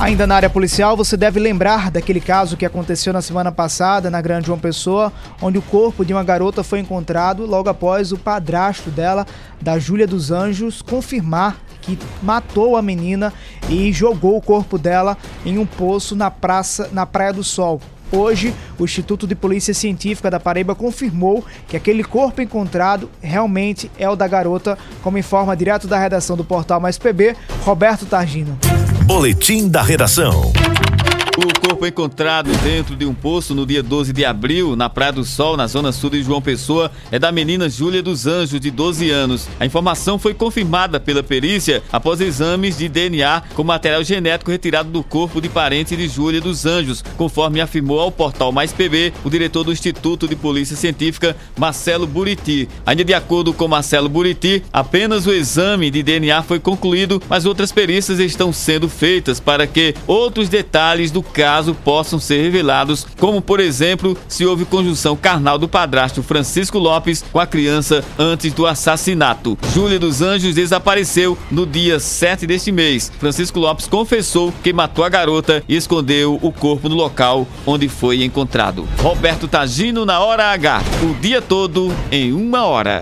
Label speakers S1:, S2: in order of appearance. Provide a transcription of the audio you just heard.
S1: Ainda na área policial, você deve lembrar daquele caso que aconteceu na semana passada na Grande João Pessoa, onde o corpo de uma garota foi encontrado logo após o padrasto dela, da Júlia dos Anjos, confirmar que matou a menina e jogou o corpo dela em um poço na praça, na Praia do Sol. Hoje, o Instituto de Polícia Científica da Paraíba confirmou que aquele corpo encontrado realmente é o da garota, como informa direto da redação do portal Mais PB, Roberto Targino.
S2: Boletim da Redação.
S3: O corpo encontrado dentro de um poço no dia 12 de abril, na Praia do Sol, na zona sul de João Pessoa, é da menina Júlia dos Anjos, de 12 anos. A informação foi confirmada pela perícia após exames de DNA com material genético retirado do corpo de parente de Júlia dos Anjos, conforme afirmou ao portal Mais PB o diretor do Instituto de Polícia Científica, Marcelo Buriti. Ainda de acordo com Marcelo Buriti, apenas o exame de DNA foi concluído, mas outras perícias estão sendo feitas para que outros detalhes do caso possam ser revelados, como por exemplo, se houve conjunção carnal do padrasto Francisco Lopes com a criança antes do assassinato. Júlia dos Anjos desapareceu no dia 7 deste mês. Francisco Lopes confessou que matou a garota e escondeu o corpo no local onde foi encontrado. Roberto Tagino na hora H, o dia todo em uma hora.